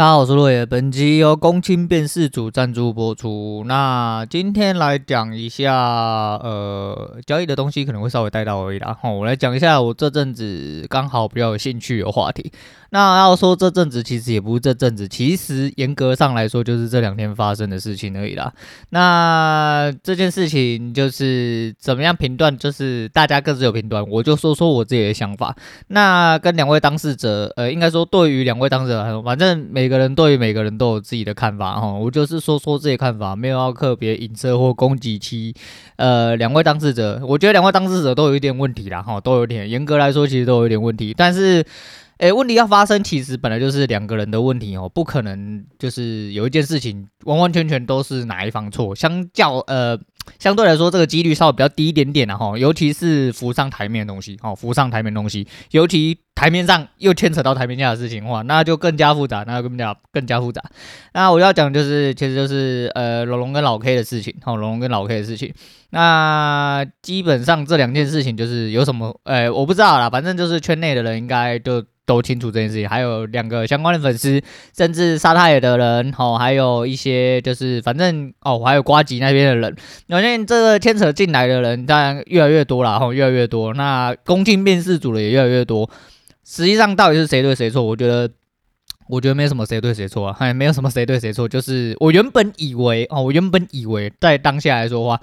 大家好，我是洛野。本集由公卿辨识组赞助播出。那今天来讲一下，呃，交易的东西可能会稍微带到而已啦。好，我来讲一下我这阵子刚好比较有兴趣的话题。那要说这阵子，其实也不是这阵子，其实严格上来说，就是这两天发生的事情而已啦。那这件事情就是怎么样评断，就是大家各自有评断，我就说说我自己的想法。那跟两位当事者，呃，应该说对于两位当事者，反正每个人对每个人都有自己的看法哈。我就是说说自己的看法，没有要特别影射或攻击其呃两位当事者。我觉得两位当事者都有一点问题啦哈，都有点严格来说，其实都有点问题，但是。诶，问题要发生，其实本来就是两个人的问题哦，不可能就是有一件事情完完全全都是哪一方错。相较呃，相对来说，这个几率稍微比较低一点点的哈，尤其是浮上台面的东西哦，浮上台面东西，尤其台面上又牵扯到台面下的事情的话，那就更加复杂，那就更加更加复杂。那我要讲就是，其实就是呃，龙龙跟老 K 的事情，哦，龙龙跟老 K 的事情。那基本上这两件事情就是有什么，诶，我不知道啦，反正就是圈内的人应该就。都清楚这件事情，还有两个相关的粉丝，甚至沙泰尔的人，哦，还有一些就是反正哦，还有瓜吉那边的人，我相信这个牵扯进来的人当然越来越多了，吼，越来越多。那公亲辨识组的也越来越多。实际上到底是谁对谁错？我觉得，我觉得没什么谁对谁错啊，还没有什么谁对谁错。就是我原本以为哦，我原本以为在当下来说的话。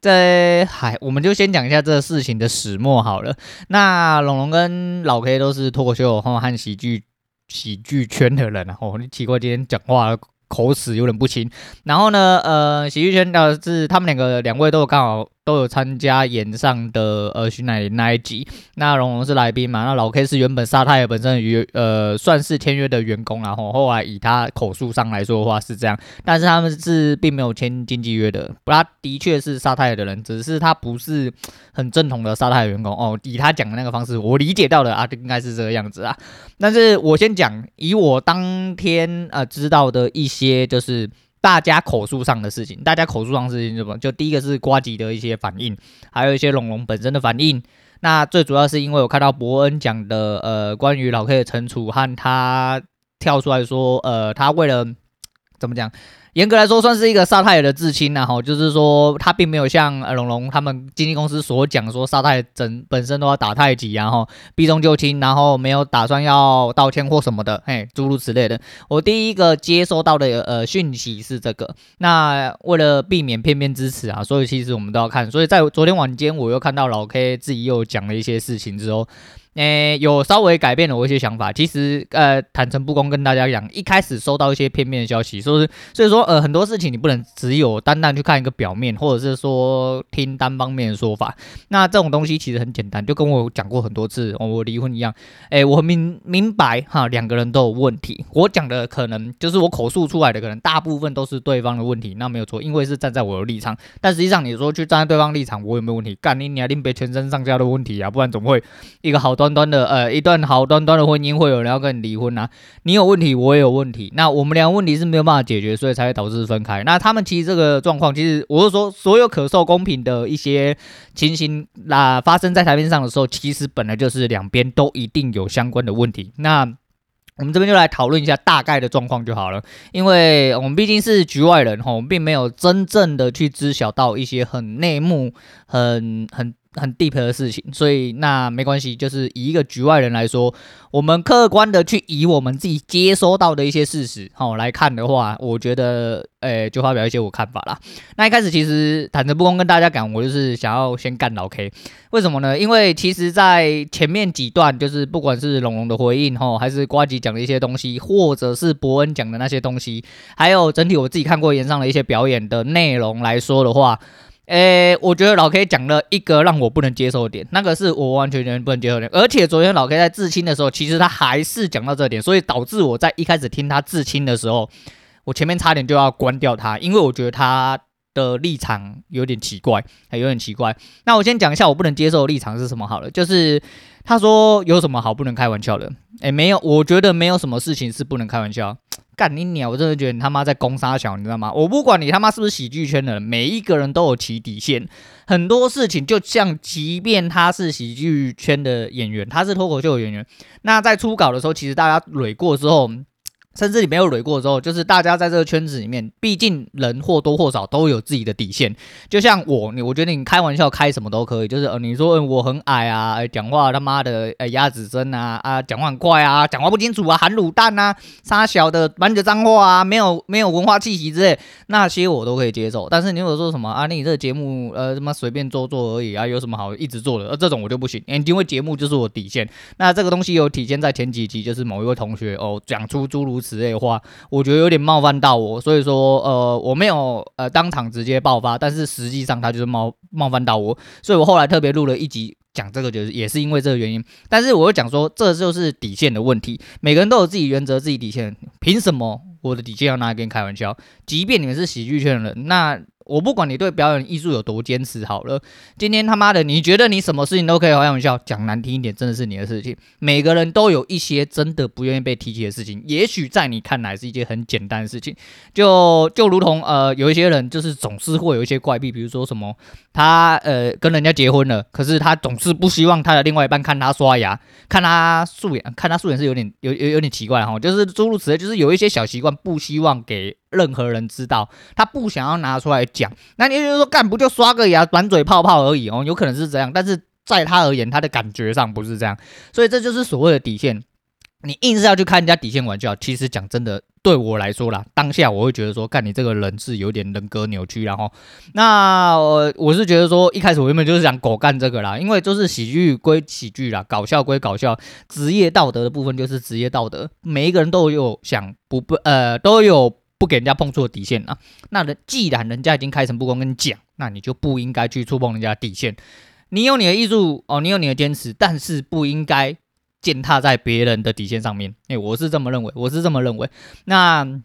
在嗨，我们就先讲一下这个事情的始末好了。那龙龙跟老 K 都是脱口秀和喜剧喜剧圈的人哦，你奇怪今天讲话口齿有点不清。然后呢，呃，喜剧圈的是他们两个，两位都刚好。都有参加演上的呃徐乃麟那一集，那龙龙是来宾嘛，那老 K 是原本沙泰尔本身与呃算是签约的员工，然后后来以他口述上来说的话是这样，但是他们是并没有签经纪约的，不，他的确是沙泰尔的人，只是他不是很正统的沙泰尔员工。哦，以他讲的那个方式，我理解到的啊，应该是这个样子啊，但是我先讲以我当天呃知道的一些就是。大家口述上的事情，大家口述上事情是什么？就第一个是瓜吉的一些反应，还有一些龙龙本身的反应。那最主要是因为我看到伯恩讲的，呃，关于老 K 的惩处和他跳出来说，呃，他为了怎么讲？严格来说，算是一个沙泰尔的至亲呐，哈，就是说他并没有像呃龙龙他们经纪公司所讲说沙泰尔整本身都要打太极，然后避重就轻，然后没有打算要道歉或什么的，嘿，诸如此类的。我第一个接收到的呃讯息是这个，那为了避免片面之词啊，所以其实我们都要看。所以在昨天晚间，我又看到老 K 自己又讲了一些事情之后。诶、有稍微改变了我一些想法。其实，呃，坦诚不公跟大家讲，一开始收到一些片面的消息，说是，所以说，呃，很多事情你不能只有单单去看一个表面，或者是说听单方面的说法。那这种东西其实很简单，就跟我讲过很多次，我离婚一样。诶、我明明白哈，两个人都有问题。我讲的可能就是我口述出来的，可能大部分都是对方的问题，那没有错，因为是站在我的立场。但实际上，你说去站在对方立场，我有没有问题？干你你定别全身上下的问题啊，不然怎么会一个好端端端的呃，一段好端端的婚姻会有人要跟你离婚啊？你有问题，我也有问题，那我们俩问题是没有办法解决，所以才会导致分开。那他们其实这个状况，其实我是说，所有可受公平的一些情形，那发生在台面上的时候，其实本来就是两边都一定有相关的问题。那我们这边就来讨论一下大概的状况就好了，因为我们毕竟是局外人哈，我们并没有真正的去知晓到一些很内幕、很很。很 deep 的事情，所以那没关系，就是以一个局外人来说，我们客观的去以我们自己接收到的一些事实，好来看的话，我觉得，诶、就发表一些我看法啦。那一开始其实坦诚不公跟大家讲，我就是想要先干老 K，为什么呢？因为其实，在前面几段，就是不管是龙龙的回应，吼，还是瓜吉讲的一些东西，或者是伯恩讲的那些东西，还有整体我自己看过演上的一些表演的内容来说的话。诶、我觉得老 K 讲了一个让我不能接受的点，那个是我完全全不能接受的点。而且昨天老 K 在自清的时候，其实他还是讲到这点，所以导致我在一开始听他自清的时候，我前面差点就要关掉他，因为我觉得他的立场有点奇怪，还有点奇怪。那我先讲一下我不能接受的立场是什么好了，就是他说有什么好不能开玩笑的？诶、没有，我觉得没有什么事情是不能开玩笑。干你鸟！我真的觉得你他妈在攻杀小，你知道吗？我不管你他妈是不是喜剧圈的人，每一个人都有其底线。很多事情就像，即便他是喜剧圈的演员，他是脱口秀演员，那在初稿的时候，其实大家捋过之后。甚至你没有垒过之后，就是大家在这个圈子里面，毕竟人或多或少都有自己的底线。就像我，你我觉得你开玩笑开什么都可以，就是呃你说、我很矮啊，讲话他妈的呃鸭子声啊啊，讲话很快啊，讲话不清楚啊，含卤蛋啊，杀小的满嘴脏话啊，没有没有文化气息之类，那些我都可以接受。但是你如果说什么啊，你这个节目呃他妈随便做做而已啊，有什么好一直做的？呃这种我就不行，因为节目就是我底线。那这个东西有体现在前几集，就是某一位同学哦讲出诸如之类的话。话我觉得有点冒犯到我，所以说呃我没有呃当场直接爆发，但是实际上他就是冒冒犯到我，所以我后来特别录了一集讲这个，就是也是因为这个原因。但是我会讲说，这就是底线的问题，每个人都有自己原则、自己底线，凭什么我的底线要拿来跟你开玩笑？即便你们是喜剧圈的人，那。我不管你对表演艺术有多坚持，好了，今天他妈的，你觉得你什么事情都可以开玩笑，讲难听一点，真的是你的事情。每个人都有一些真的不愿意被提起的事情，也许在你看来是一件很简单的事情，就就如同呃，有一些人就是总是会有一些怪癖，比如说什么，他呃跟人家结婚了，可是他总是不希望他的另外一半看他刷牙，看他素颜，看他素颜是有点有有有点奇怪哈，就是诸如此类，就是有一些小习惯不希望给。任何人知道，他不想要拿出来讲，那你就说干不就刷个牙，满嘴泡泡而已哦，有可能是这样，但是在他而言，他的感觉上不是这样，所以这就是所谓的底线。你硬是要去看人家底线玩笑，其实讲真的，对我来说啦，当下我会觉得说，干你这个人是有点人格扭曲，然后，那我我是觉得说，一开始我原本就是想狗干这个啦，因为就是喜剧归喜剧啦，搞笑归搞笑，职业道德的部分就是职业道德，每一个人都有想不不呃都有。不给人家碰触的底线啊，那人既然人家已经开诚布公跟你讲，那你就不应该去触碰人家底线。你有你的艺术哦，你有你的坚持，但是不应该践踏在别人的底线上面。诶，我是这么认为，我是这么认为。那。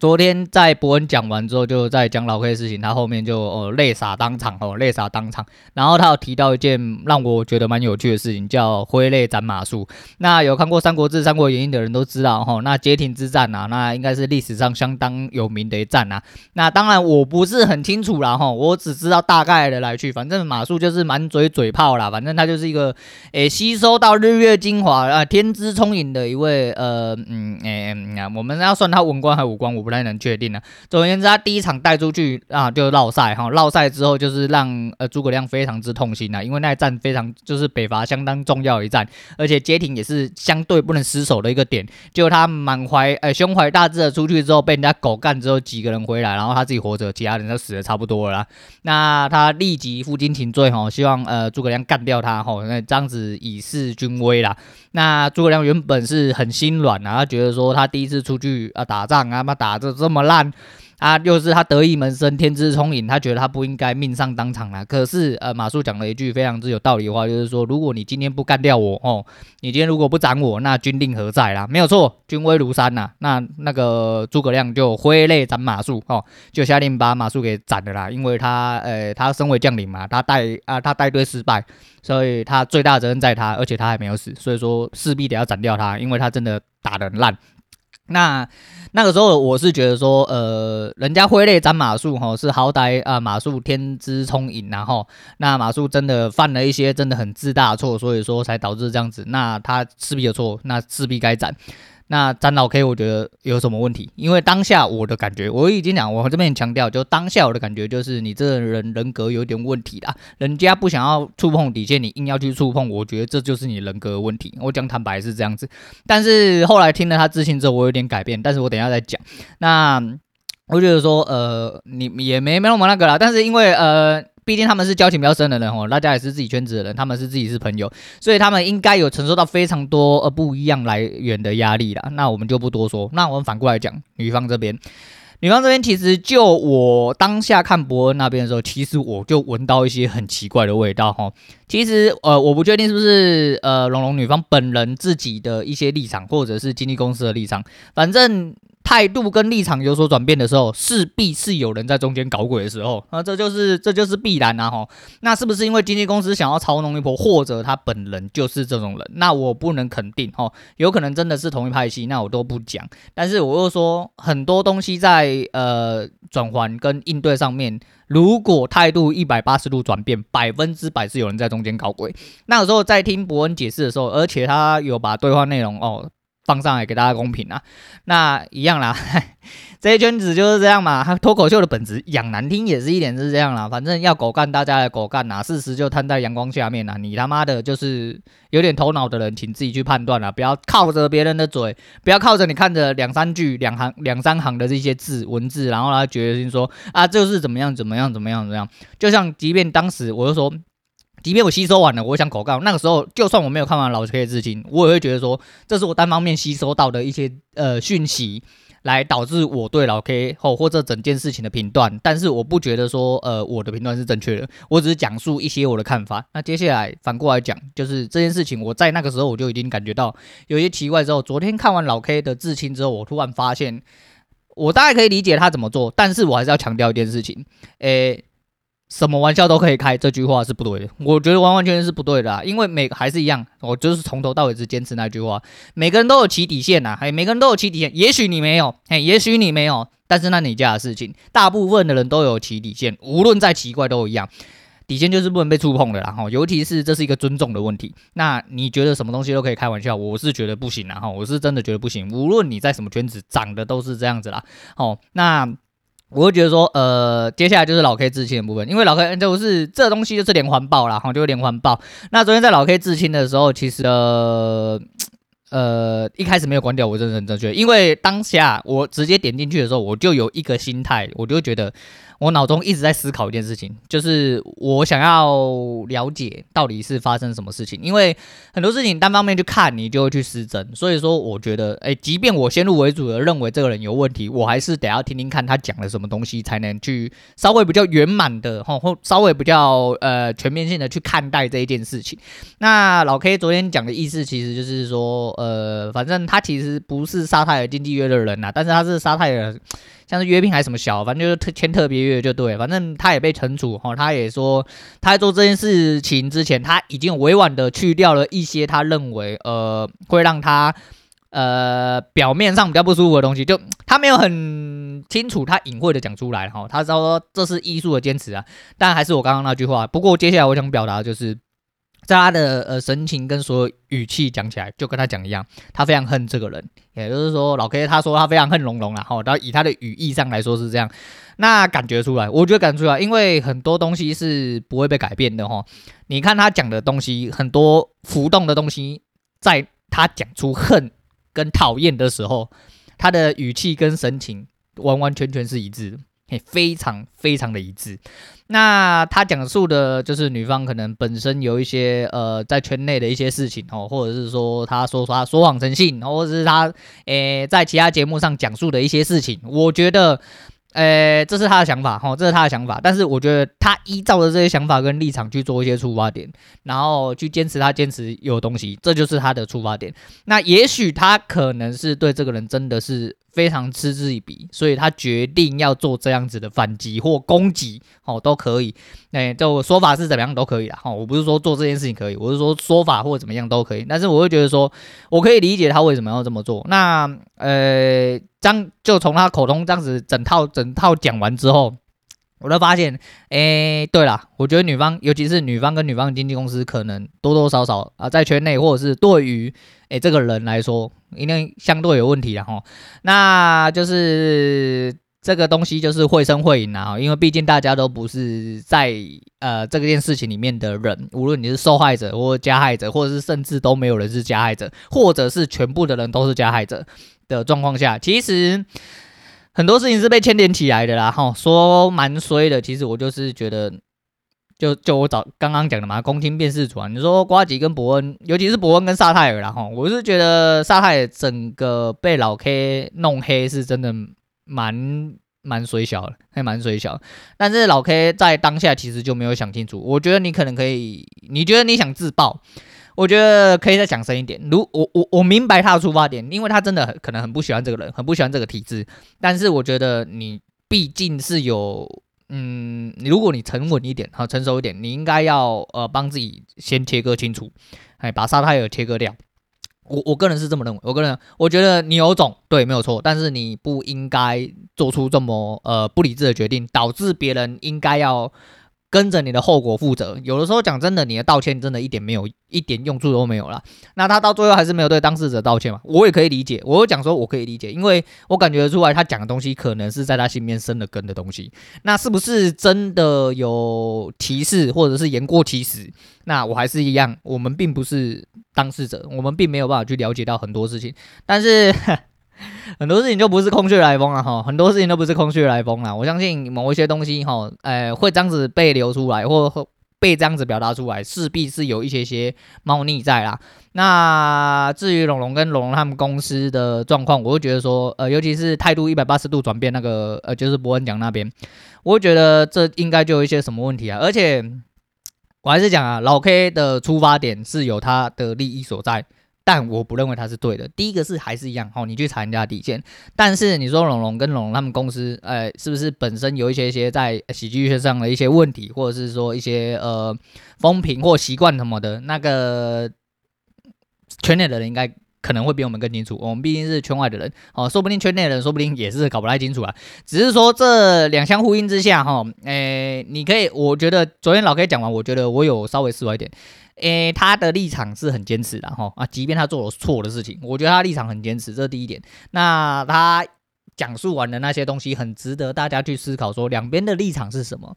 昨天在博恩讲完之后，就在讲老 K 的事情，他后面就哦泪洒当场哦泪洒当场。然后他有提到一件让我觉得蛮有趣的事情，叫挥泪斩马谡。那有看过《三国志》《三国演义》的人都知道哈，那街亭之战呐，那应该是历史上相当有名的一战呐。那当然我不是很清楚啦哈，我只知道大概的来去。反正马谡就是满嘴嘴炮啦，反正他就是一个诶、吸收到日月精华啊天资聪颖的一位呃嗯诶、欸嗯，我们要算他文官还武官？不太能确定了。总而言之，他第一场带出去啊，就落赛哈。落赛之后，就是让呃诸葛亮非常之痛心呐，因为那一战非常就是北伐相当重要一战，而且街亭也是相对不能失守的一个点。就他满怀呃胸怀大志的出去之后，被人家狗干之后，几个人回来，然后他自己活着，其他人都死的差不多了。那他立即负荆请罪哈，希望呃诸葛亮干掉他哈，那这样子以示军威啦。那诸葛亮原本是很心软啊，他觉得说他第一次出去啊打仗啊，妈打得这么烂啊，又是他得意门生，天资聪颖，他觉得他不应该命丧当场啊。可是呃，马謖讲了一句非常之有道理的话，就是说，如果你今天不干掉我哦，你今天如果不斩我，那军令何在啦？没有错，军威如山呐。那那个诸葛亮就挥泪斩马谡哦，就下令把马谡给斩了啦，因为他呃，他身为将领嘛，他带啊他带队失败。所以他最大责任在他，而且他还没有死，所以说势必得要斩掉他，因为他真的打得很烂。那那个时候我是觉得说，呃，人家挥泪斩马谡哈，是好歹啊马谡天资聪颖，然后那马谡真的犯了一些真的很自大错，所以说才导致这样子。那他势必有错，那势必该斩。那斩老 K，我觉得有什么问题？因为当下我的感觉，我已经讲，我这边强调，就当下我的感觉就是你这个人人格有点问题啦。人家不想要触碰底线，你硬要去触碰，我觉得这就是你人格的问题。我讲坦白是这样子，但是后来听了他自信之后，我有点改变。但是我等一下再讲。那我觉得说，呃，你也没没那么那个啦。但是因为呃。毕竟他们是交情比较深的人哦，大家也是自己圈子的人，他们是自己是朋友，所以他们应该有承受到非常多呃不一样来源的压力啦。那我们就不多说。那我们反过来讲，女方这边，女方这边其实就我当下看博恩那边的时候，其实我就闻到一些很奇怪的味道哈。其实呃，我不确定是不是呃龙龙女方本人自己的一些立场，或者是经纪公司的立场，反正。态度跟立场有所转变的时候，势必是有人在中间搞鬼的时候，那这就是这就是必然啊吼。那是不是因为经纪公司想要操弄一波，或者他本人就是这种人？那我不能肯定吼，有可能真的是同一派系，那我都不讲。但是我又说，很多东西在呃转换跟应对上面，如果态度一百八十度转变，百分之百是有人在中间搞鬼。那有时候在听博恩解释的时候，而且他有把对话内容哦。放上来给大家公平啊。那一样啦，这些圈子就是这样嘛。他脱口秀的本质讲难听也是一点是这样啦。反正要狗干，大家来狗干呐。事实就摊在阳光下面呐。你他妈的就是有点头脑的人，请自己去判断啦。不要靠着别人的嘴，不要靠着你看着两三句、两行、两三行的这些字文字，然后来决心说啊，就是怎么样怎么样怎么样怎么样。就像即便当时我就说。即便我吸收完了，我想口告，那个时候就算我没有看完老 K 的自清，我也会觉得说，这是我单方面吸收到的一些呃讯息，来导致我对老 K 后或者整件事情的评断。但是我不觉得说呃我的评断是正确的，我只是讲述一些我的看法。那接下来反过来讲，就是这件事情我在那个时候我就已经感觉到有些奇怪之后，昨天看完老 K 的自清之后，我突然发现，我大概可以理解他怎么做，但是我还是要强调一件事情，诶。什么玩笑都可以开，这句话是不对的。我觉得完完全全是不对的啊，因为每个还是一样，我就是从头到尾只坚持那句话。每个人都有起底线呐，嘿，每个人都有起底线。也许你没有，嘿，也许你没有，但是那你家的事情，大部分的人都有起底线，无论再奇怪都一样，底线就是不能被触碰的啦。哈，尤其是这是一个尊重的问题。那你觉得什么东西都可以开玩笑，我是觉得不行啦。哈，我是真的觉得不行。无论你在什么圈子，长得都是这样子啦。哦，那。我会觉得说，呃，接下来就是老 K 自清的部分，因为老 K 就是这东西就是连环爆啦，哈，就是连环爆。那昨天在老 K 自清的时候，其实呃，呃，一开始没有关掉，我真的很正确，因为当下我直接点进去的时候，我就有一个心态，我就觉得。我脑中一直在思考一件事情，就是我想要了解到底是发生什么事情，因为很多事情单方面去看，你就会去失真。所以说，我觉得，哎，即便我先入为主的认为这个人有问题，我还是得要听听看他讲了什么东西，才能去稍微比较圆满的，吼，或稍微比较呃全面性的去看待这一件事情。那老 K 昨天讲的意思，其实就是说，呃反正他其实不是沙泰尔经纪约的人呐，但是他是沙泰尔。像是约聘还是什么小，反正就是特签特别约就对，反正他也被惩处哈。他也说他在做这件事情之前，他已经委婉的去掉了一些他认为呃会让他呃表面上比较不舒服的东西，就他没有很清楚，他隐晦的讲出来哈。他说这是艺术的坚持啊，但还是我刚刚那句话。不过接下来我想表达就是。在他的呃神情跟所有语气讲起来，就跟他讲一样，他非常恨这个人，也就是说老 K 他说他非常恨龙龙啦，哈，然后以他的语义上来说是这样，那感觉出来，我觉得感觉出来，因为很多东西是不会被改变的哈，你看他讲的东西，很多浮动的东西，在他讲出恨跟讨厌的时候，他的语气跟神情完完全全是一致的。非常非常的一致。那他讲述的就是女方可能本身有一些呃在圈内的一些事情哦，或者是说他说说他说谎成性，或者是他诶在其他节目上讲述的一些事情，我觉得。呃，这是他的想法，哈，这是他的想法。但是我觉得他依照着这些想法跟立场去做一些出发点，然后去坚持他坚持有东西，这就是他的出发点。那也许他可能是对这个人真的是非常嗤之以鼻，所以他决定要做这样子的反击或攻击，哦，都可以。哎，就说法是怎么样都可以啦，哈，我不是说做这件事情可以，我是说说法或怎么样都可以。但是我会觉得说，我可以理解他为什么要这么做。那，呃。张就从他口中这样子整套整套讲完之后，我就发现，哎，对了，我觉得女方，尤其是女方跟女方的经纪公司，可能多多少少啊，在圈内或者是对于哎这个人来说，应该相对有问题了哈。那就是这个东西就是会声会影啊，因为毕竟大家都不是在呃这件事情里面的人，无论你是受害者或加害者，或者是甚至都没有人是加害者，或者是全部的人都是加害者。的状况下，其实很多事情是被牵连起来的啦。哈，说蛮衰的，其实我就是觉得，就就我早刚刚讲的嘛，公亲变事主啊。你说瓜吉跟伯恩，尤其是伯恩跟萨泰尔啦，哈，我是觉得萨泰尔整个被老 K 弄黑是真的蛮蛮衰小的，还蛮衰小。但是老 K 在当下其实就没有想清楚。我觉得你可能可以，你觉得你想自爆。我觉得可以再讲深一点。如我我我明白他的出发点，因为他真的很可能很不喜欢这个人，很不喜欢这个体制。但是我觉得你毕竟是有，嗯，如果你沉稳一点，好成熟一点，你应该要呃帮自己先切割清楚，哎，把沙泰尔切割掉。我我个人是这么认为。我个人我觉得你有种，对，没有错，但是你不应该做出这么呃不理智的决定，导致别人应该要跟着你的后果负责。有的时候讲真的，你的道歉真的一点没有，一点用处都没有了。那他到最后还是没有对当事者道歉嘛？我也可以理解，我讲说我可以理解，因为我感觉出来他讲的东西可能是在他心里面生了根的东西。那是不是真的有歧视或者是言过其实？那我还是一样，我们并不是当事者，我们并没有办法去了解到很多事情，但是。很多事情就不是空穴来风了哈，很多事情都不是空穴来风了。我相信某一些东西哈，呃，会这样子被流出来，或被这样子表达出来，势必是有一些些猫腻在啦。那至于龙龙跟龙龙他们公司的状况，我会觉得说，呃，尤其是态度一百八十度转变那个，呃，就是伯恩讲那边，我觉得这应该就有一些什么问题啊。而且我还是讲啊，老 K 的出发点是有他的利益所在。但我不认为他是对的。第一个是还是一样，哦，你去查人家底线。但是你说龙龙跟龙龙他们公司，呃，是不是本身有一些些在喜剧圈上的一些问题，或者是说一些呃风评或习惯什么的？那个圈内的人应该可能会比我们更清楚。我们毕竟是圈外的人，哦，说不定圈内的人说不定也是搞不太清楚啊。只是说这两相呼应之下，哈，诶，你可以，我觉得昨天老 K 讲完，我觉得我有稍微释怀一点。诶、他的立场是很坚持的哈啊，即便他做了错的事情，我觉得他立场很坚持，这是第一点。那他讲述完的那些东西，很值得大家去思考，说两边的立场是什么，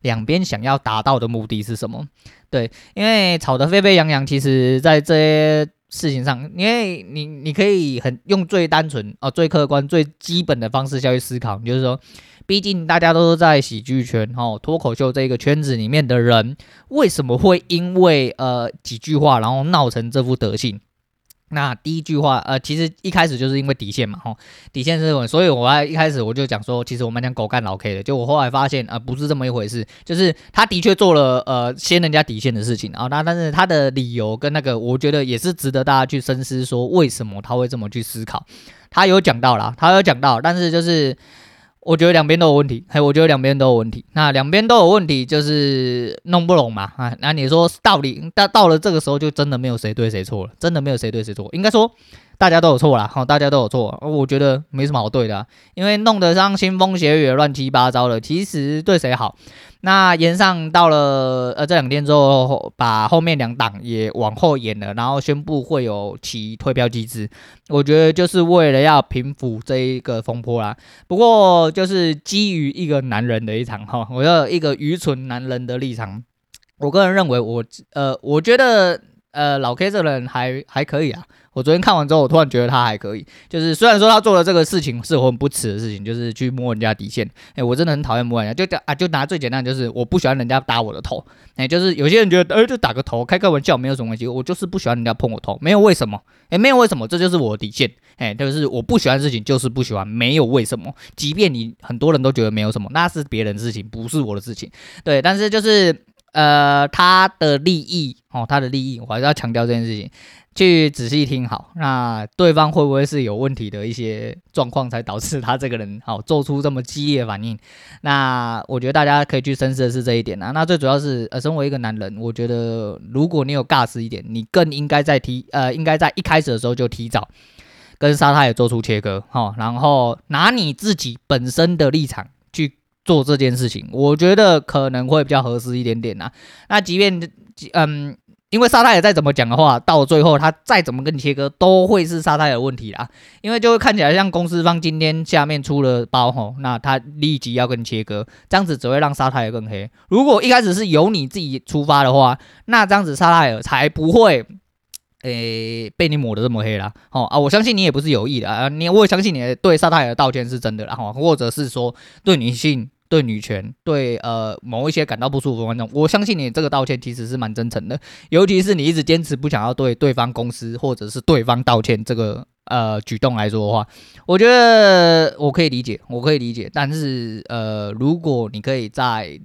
两边想要达到的目的是什么？对，因为吵得沸沸扬扬，其实在这些事情上，因为你你可以很用最单纯哦、最客观、最基本的方式下去思考，就是说。毕竟大家都是在喜剧圈、哦脱口秀这个圈子里面的人，为什么会因为呃几句话，然后闹成这副德行？那第一句话，呃，其实一开始就是因为底线嘛，吼，底线是什么？所以我还一开始我就讲说，其实我们讲狗干老 K 的，就我后来发现，呃，不是这么一回事，就是他的确做了呃掀人家底线的事情啊，那但是他的理由跟那个，我觉得也是值得大家去深思，说为什么他会这么去思考？他有讲到啦，他有讲到，但是就是。我觉得两边都有问题，嘿，我觉得两边都有问题。那两边都有问题，就是弄不拢嘛，啊，那你说到底，到到了这个时候，就真的没有谁对谁错了，真的没有谁对谁错，应该说。大家都有错啦，哈，大家都有错，我觉得没什么好对的，因为弄得像腥风血雨、乱七八糟的，其实对谁好？那延上到了呃这两天之后，把后面两档也往后延了，然后宣布会有其退票机制，我觉得就是为了要平复这一个风波啦。不过就是基于一个男人的一场哈，我要一个愚蠢男人的立场，我个人认为我呃，我觉得呃老 K 这个人还还可以啊。我昨天看完之后，我突然觉得他还可以。就是虽然说他做了这个事情是我很不耻的事情，就是去摸人家底线。哎，我真的很讨厌摸人家。就啊，就拿最简单，就是我不喜欢人家打我的头。哎，就是有些人觉得，呃，就打个头，开个玩笑，没有什么问题。我就是不喜欢人家碰我头，没有为什么。哎，没有为什么，这就是我的底线。哎，就是我不喜欢的事情，就是不喜欢，没有为什么。即便你很多人都觉得没有什么，那是别人的事情，不是我的事情。对，但是就是呃，他的利益哦，他的利益，我还是要强调这件事情。去仔细听好，那对方会不会是有问题的一些状况，才导致他这个人好做出这么激烈反应？那我觉得大家可以去深思的是这一点啊。那最主要是，呃，身为一个男人，我觉得如果你有尬死一点，你更应该在提，呃，应该在一开始的时候就提早跟沙太也做出切割，好，然后拿你自己本身的立场做这件事情，我觉得可能会比较合适一点点啊。那即便，嗯。因为沙泰尔再怎么讲的话，到最后他再怎么跟你切割，都会是沙泰尔问题啦。因为就会看起来像公司方今天下面出了包吼，那他立即要跟你切割，这样子只会让沙泰尔更黑。如果一开始是由你自己出发的话，那这样子沙泰尔才不会，诶、被你抹得这么黑啦。哦啊，我相信你也不是有意的啊，你我也相信你对沙泰尔道歉是真的啦，哈，或者是说对女性。对女权，对呃某一些感到不舒服的观众，我相信你这个道歉其实是蛮真诚的，尤其是你一直坚持不想要对对方公司或者是对方道歉这个呃举动来说的话，我觉得我可以理解，我可以理解。但是呃，如果你可以再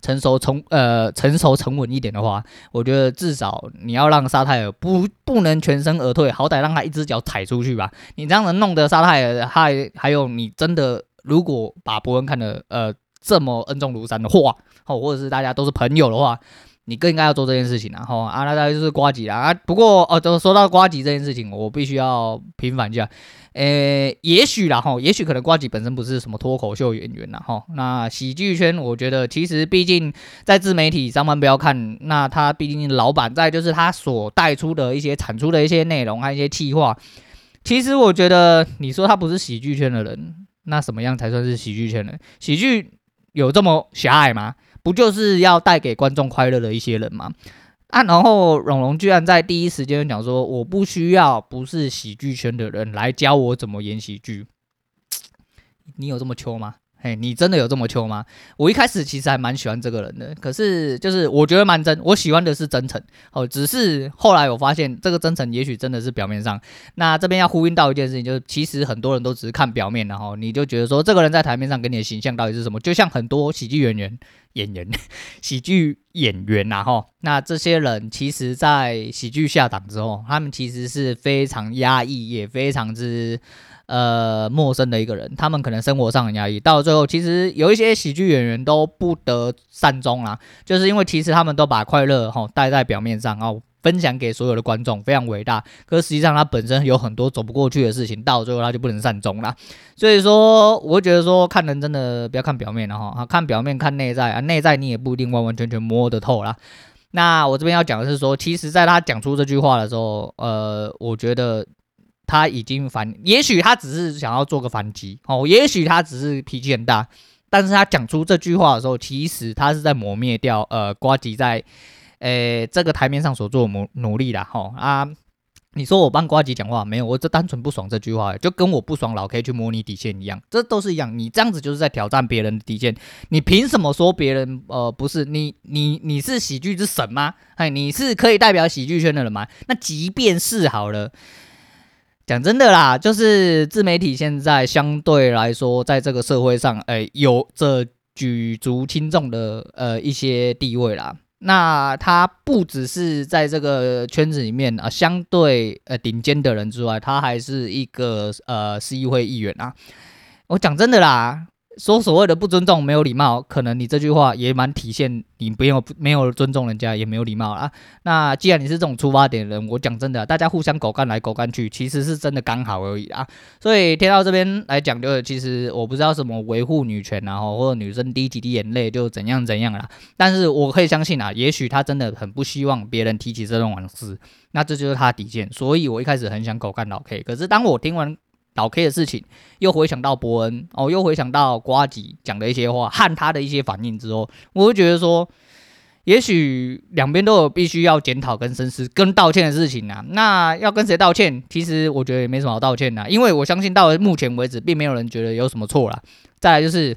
成熟从呃成熟沉稳一点的话，我觉得至少你要让沙泰尔不不能全身而退，好歹让他一只脚踩出去吧。你这样子弄得沙泰尔还还有你真的。如果把博恩看得呃这么恩重如山的话，哦，或者是大家都是朋友的话，你更应该要做这件事情，然后啊，那大家就是瓜吉啦啊。不过哦，都说到瓜吉这件事情，我必须要平反一下。诶，也许啦哈，也许可能瓜吉本身不是什么脱口秀演员啦哈。那喜剧圈，我觉得其实毕竟在自媒体上班不要看，那他毕竟老板在，就是他所带出的一些产出的一些内容和一些企划。其实我觉得，你说他不是喜剧圈的人，那什么样才算是喜剧圈呢？喜剧有这么狭隘吗？不就是要带给观众快乐的一些人吗？啊，然后龙龙居然在第一时间讲说，我不需要不是喜剧圈的人来教我怎么演喜剧。你有这么糗吗？嘿，你真的有这么糗吗？我一开始其实还蛮喜欢这个人的，可是就是我觉得蛮真，我喜欢的是真诚哦。只是后来我发现这个真诚也许真的是表面上。那这边要呼应到一件事情，就是其实很多人都只是看表面，然后你就觉得说这个人在台面上给你的形象到底是什么？就像很多喜剧演员、演员、喜剧演员呐，哈，那这些人其实在喜剧下档之后，他们其实是非常压抑，也非常之。呃，陌生的一个人，他们可能生活上很压抑，到最后，其实有一些喜剧演员都不得善终啦，就是因为其实他们都把快乐哈带在表面上，然后分享给所有的观众，非常伟大。可实际上他本身有很多走不过去的事情，到最后他就不能善终啦。所以说，我觉得说看人真的不要看表面了哈，看表面看内在啊，内在你也不一定完完全全摸得透啦。那我这边要讲的是说，其实在他讲出这句话的时候，呃，我觉得。他已经反，也许他只是想要做个反击哦，也许他只是脾气很大，但是他讲出这句话的时候，其实他是在磨灭掉呃瓜吉在呃这个台面上所做的努努力的哈啊，你说我帮瓜吉讲话没有？我这单纯不爽这句话，就跟我不爽老 K 去摸你底线一样，这都是一样，你这样子就是在挑战别人的底线，你凭什么说别人呃不是你你你是喜剧之神吗？哎，你是可以代表喜剧圈的人吗？那即便是好了。讲真的啦，就是自媒体现在相对来说，在这个社会上，哎，有着举足轻重的呃一些地位啦。那他不只是在这个圈子里面啊，相对呃顶尖的人之外，他还是一个呃市议会议员啊。我讲真的啦。说所谓的不尊重、没有礼貌，可能你这句话也蛮体现你不用没有尊重人家，也没有礼貌啊。那既然你是这种出发点的人，我讲真的，大家互相狗干来狗干去，其实是真的刚好而已啊。所以听到这边来讲，就是其实我不知道什么维护女权啊，或者女生滴几滴眼泪就怎样怎样啦。但是我可以相信啊，也许他真的很不希望别人提起这种往事，那这就是他的底线。所以我一开始很想狗干老 K，可是当我听完。老 K 的事情，又回想到伯恩哦，又回想到瓜吉讲的一些话和他的一些反应之后，我会觉得说，也许两边都有必须要检讨跟深思跟道歉的事情啊。那要跟谁道歉？其实我觉得也没什么好道歉的，因为我相信到目前为止，并没有人觉得有什么错啦。再来就是，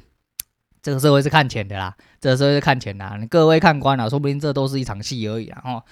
这个社会是看钱的啦，这个社会是看钱的，各位看官啊，说不定这都是一场戏而已啊。哦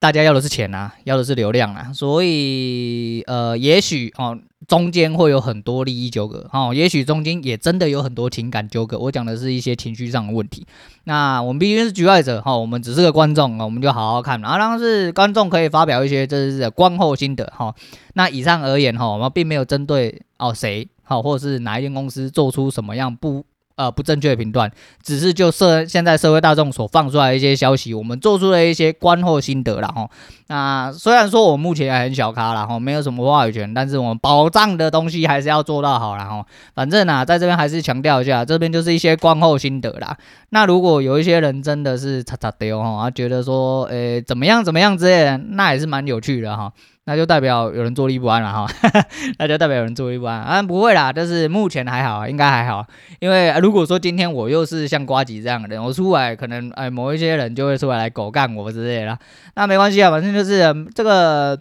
大家要的是钱啊，要的是流量啊，所以呃，也许哦，中间会有很多利益纠葛哦，也许中间也真的有很多情感纠葛。我讲的是一些情绪上的问题。那我们毕竟是局外者哈、哦，我们只是个观众啊，我们就好好看啊。当然是观众可以发表一些这是观后心得哈、哦。那以上而言哈、哦，我们并没有针对哦谁好，或者是哪一间公司做出什么样不。呃，不正确的评断，只是就社现在社会大众所放出来一些消息，我们做出了一些观后心得了哈。那虽然说我目前还很小咖了哈，没有什么话语权，但是我们保障的东西还是要做到好了哈。反正啊，在这边还是强调一下，这边就是一些观后心得啦。那如果有一些人真的是擦擦丢哈，觉得说，诶，怎么样怎么样之类的，那也是蛮有趣的哈。那就代表有人坐立不安了哈，那就代表有人坐立不安。啊，不会啦，但是目前还好，应该还好，因为如果说今天我又是像瓜吉这样的人，我出来可能哎某一些人就会出来来狗干我之类的，那没关系啊，反正就是这个。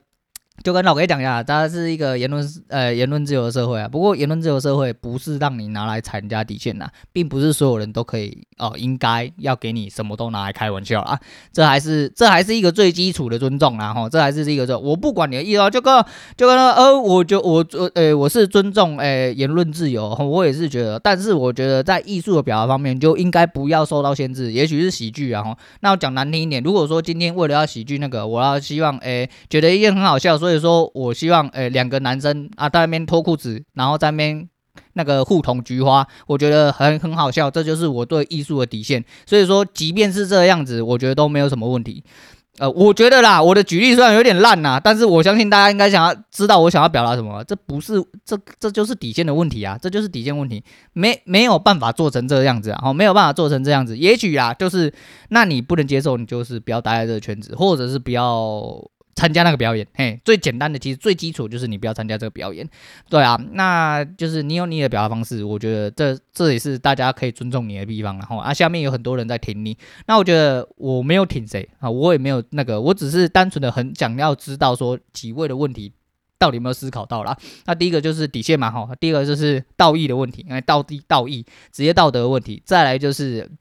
就跟老 K 讲一下，它是一个言论呃言论自由的社会啊。不过言论自由社会不是让你拿来踩人家底线呐，并不是所有人都可以哦，应该要给你什么都拿来开玩笑啊。这还是这还是一个最基础的尊重啊。哈。这还是一个这我不管你的意思，就跟就跟呃，我就我我呃我是尊重诶、呃、言论自由，我也是觉得，但是我觉得在艺术的表达方面就应该不要受到限制。也许是喜剧啊，哈。那我讲难听一点，如果说今天为了要喜剧那个，我要希望诶、觉得一件很好笑，所以。所以说，我希望，诶，两个男生啊，在那边脱裤子，然后在那边那个互捅菊花，我觉得很很好笑，这就是我对艺术的底线。所以说，即便是这样子，我觉得都没有什么问题。呃，我觉得啦，我的举例虽然有点烂呐，但是我相信大家应该想要知道我想要表达什么。这不是这这就是底线的问题啊，这就是底线问题，没没有办法做成这个样子啊，哦，没有办法做成这样子。也许啊，就是那你不能接受，你就是不要待在这个圈子，或者是不要。参加那个表演，嘿，最简单的其实最基础就是你不要参加这个表演，对啊，那就是你有你的表达方式，我觉得这这也是大家可以尊重你的地方，然后啊，下面有很多人在挺你，那我觉得我没有挺谁啊，我也没有那个，我只是单纯的很想要知道说几位的问题到底有没有思考到啦。那第一个就是底线嘛，哈，第二个就是道义的问题，因为道义道义职业道德的问题，再来就是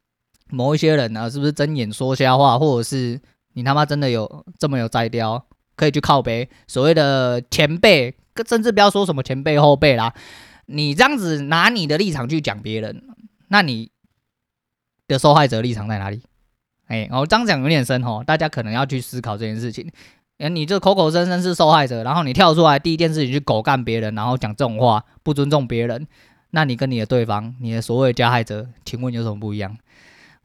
某一些人呢，是不是睁眼说瞎话，或者是。你他妈真的有这么有摘雕，可以去靠北所谓的前辈，甚至不要说什么前辈后辈啦。你这样子拿你的立场去讲别人，那你的受害者立场在哪里？哎，我这样讲有点深哦，大家可能要去思考这件事情。哎，你这口口声声是受害者，然后你跳出来第一件事情去狗干别人，然后讲这种话，不尊重别人，那你跟你的对方，你的所谓加害者，请问有什么不一样？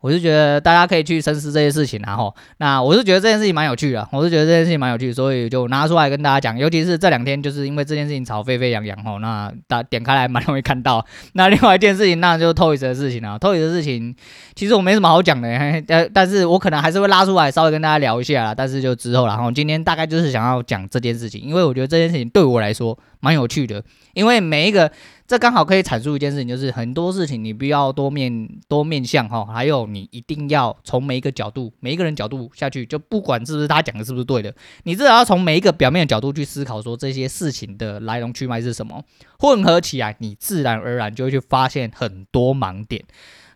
我是觉得大家可以去深思这些事情，然后，那我是觉得这件事情蛮有趣的，我是觉得这件事情蛮有趣，所以就拿出来跟大家讲。尤其是这两天，就是因为这件事情吵沸沸扬扬吼，那大点开来蛮容易看到。那另外一件事情，那就是 Toys 的事情啊，Toys 的事情，其实我没什么好讲的，但但是我可能还是会拉出来稍微跟大家聊一下啦。但是就之后，然后今天大概就是想要讲这件事情，因为我觉得这件事情对我来说蛮有趣的，因为每一个。这刚好可以阐述一件事情，就是很多事情你不要多面多面向哈，还有你一定要从每一个角度、每一个人角度下去，就不管是不是他讲的是不是对的，你至少要从每一个表面的角度去思考，说这些事情的来龙去脉是什么，混合起来，你自然而然就会去发现很多盲点，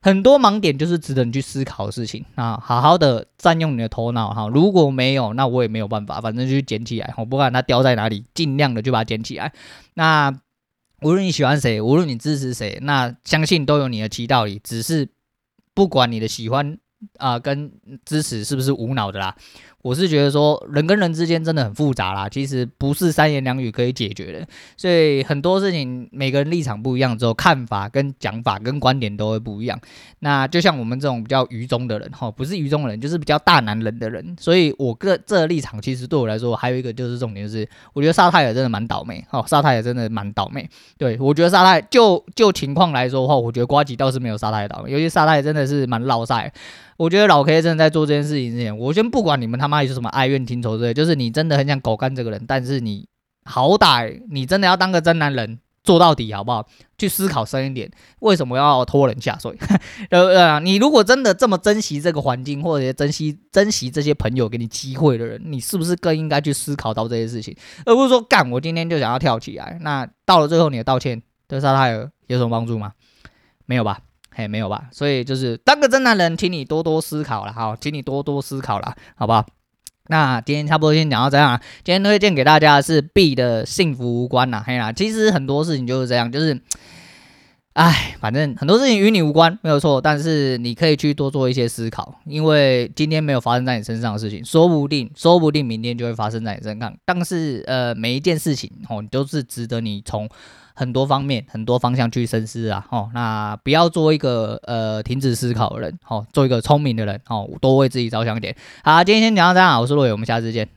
很多盲点就是值得你去思考的事情啊，好好的占用你的头脑哈，如果没有，那我也没有办法，反正就捡起来，我不管它掉在哪里，尽量的就把它捡起来，那。无论你喜欢谁，无论你支持谁，那相信都有你的其道理。只是不管你的喜欢啊、跟支持是不是无脑的啦。我是觉得说，人跟人之间真的很复杂啦，其实不是三言两语可以解决的。所以很多事情，每个人立场不一样之后，看法跟讲法跟观点都会不一样。那就像我们这种比较愚忠的人，哈，不是愚忠的人，就是比较大男人的人。所以我个这立场，其实对我来说，还有一个就是重点，就是我觉得萨泰尔真的蛮倒霉，哦，萨泰尔真的蛮倒霉。对，我觉得萨泰就就情况来说的话，我觉得瓜吉倒是没有沙泰尔倒霉，尤其沙泰真的是蛮烙赛。我觉得老 K 真的在做这件事情之前，我先不管你们他妈还有什么哀怨情仇之类，就是你真的很想狗干这个人，但是你好歹你真的要当个真男人做到底好不好？去思考深一点，为什么要拖人下水？呃呃，你如果真的这么珍惜这个环境，或者珍惜珍惜这些朋友给你机会的人，你是不是更应该去思考到这些事情，而不是说干我今天就想要跳起来？那到了最后你的道歉对萨泰尔有什么帮助吗？没有吧？嘿，没有吧？所以就是当个真男人，请你多多思考了，好，请你多多思考了，好不好？那今天差不多先讲到这样，今天推荐给大家的是 B 的幸福无关呐，嘿啦，其实很多事情就是这样，就是，哎，反正很多事情与你无关，没有错，但是你可以去多做一些思考，因为今天没有发生在你身上的事情，说不定，说不定明天就会发生在你身上。但是，呃，每一件事情哦，都是值得你从。很多方面、很多方向去深思啊，哦，那不要做一个呃停止思考的人，哦，做一个聪明的人，哦，多为自己着想一点。好，今天先讲到这样，我是洛伟，我们下次见。